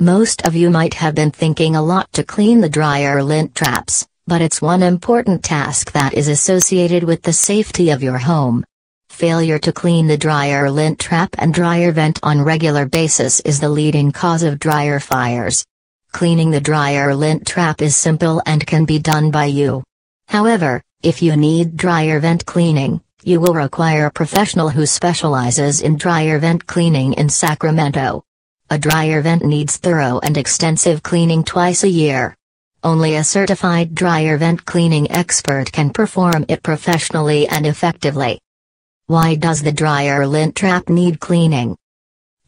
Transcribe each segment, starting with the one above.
Most of you might have been thinking a lot to clean the dryer lint traps, but it's one important task that is associated with the safety of your home. Failure to clean the dryer lint trap and dryer vent on regular basis is the leading cause of dryer fires. Cleaning the dryer lint trap is simple and can be done by you. However, if you need dryer vent cleaning, you will require a professional who specializes in dryer vent cleaning in Sacramento. A dryer vent needs thorough and extensive cleaning twice a year. Only a certified dryer vent cleaning expert can perform it professionally and effectively. Why does the dryer lint trap need cleaning?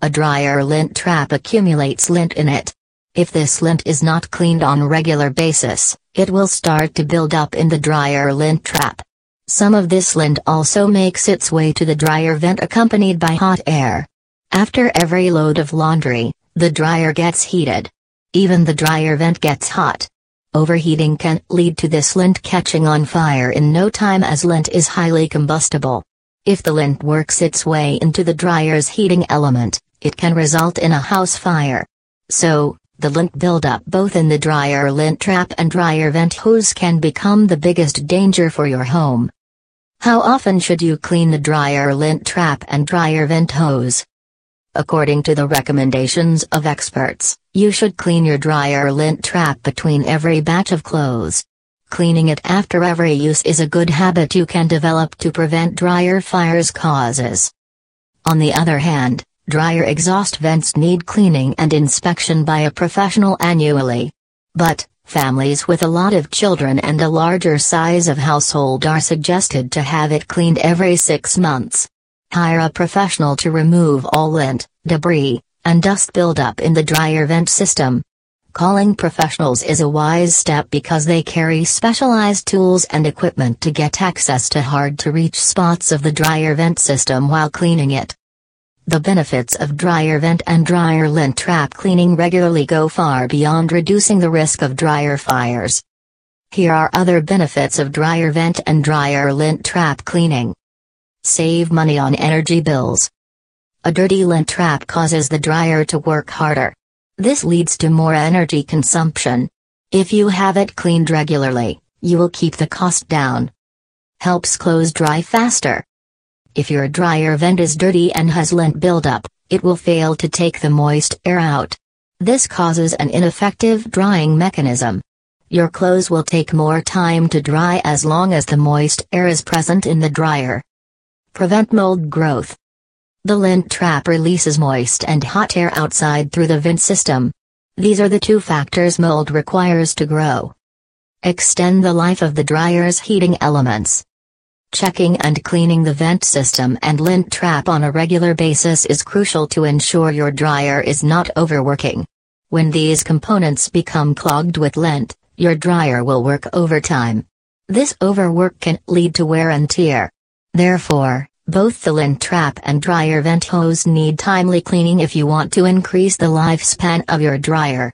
A dryer lint trap accumulates lint in it. If this lint is not cleaned on regular basis, it will start to build up in the dryer lint trap. Some of this lint also makes its way to the dryer vent accompanied by hot air. After every load of laundry, the dryer gets heated. Even the dryer vent gets hot. Overheating can lead to this lint catching on fire in no time as lint is highly combustible. If the lint works its way into the dryer's heating element, it can result in a house fire. So, the lint buildup both in the dryer lint trap and dryer vent hose can become the biggest danger for your home. How often should you clean the dryer lint trap and dryer vent hose? According to the recommendations of experts, you should clean your dryer lint trap between every batch of clothes. Cleaning it after every use is a good habit you can develop to prevent dryer fires causes. On the other hand, dryer exhaust vents need cleaning and inspection by a professional annually. But, families with a lot of children and a larger size of household are suggested to have it cleaned every six months. Hire a professional to remove all lint, debris, and dust buildup in the dryer vent system. Calling professionals is a wise step because they carry specialized tools and equipment to get access to hard to reach spots of the dryer vent system while cleaning it. The benefits of dryer vent and dryer lint trap cleaning regularly go far beyond reducing the risk of dryer fires. Here are other benefits of dryer vent and dryer lint trap cleaning. Save money on energy bills. A dirty lint trap causes the dryer to work harder. This leads to more energy consumption. If you have it cleaned regularly, you will keep the cost down. Helps clothes dry faster. If your dryer vent is dirty and has lint buildup, it will fail to take the moist air out. This causes an ineffective drying mechanism. Your clothes will take more time to dry as long as the moist air is present in the dryer. Prevent mold growth. The lint trap releases moist and hot air outside through the vent system. These are the two factors mold requires to grow. Extend the life of the dryer's heating elements. Checking and cleaning the vent system and lint trap on a regular basis is crucial to ensure your dryer is not overworking. When these components become clogged with lint, your dryer will work overtime. This overwork can lead to wear and tear. Therefore, both the lint trap and dryer vent hose need timely cleaning if you want to increase the lifespan of your dryer.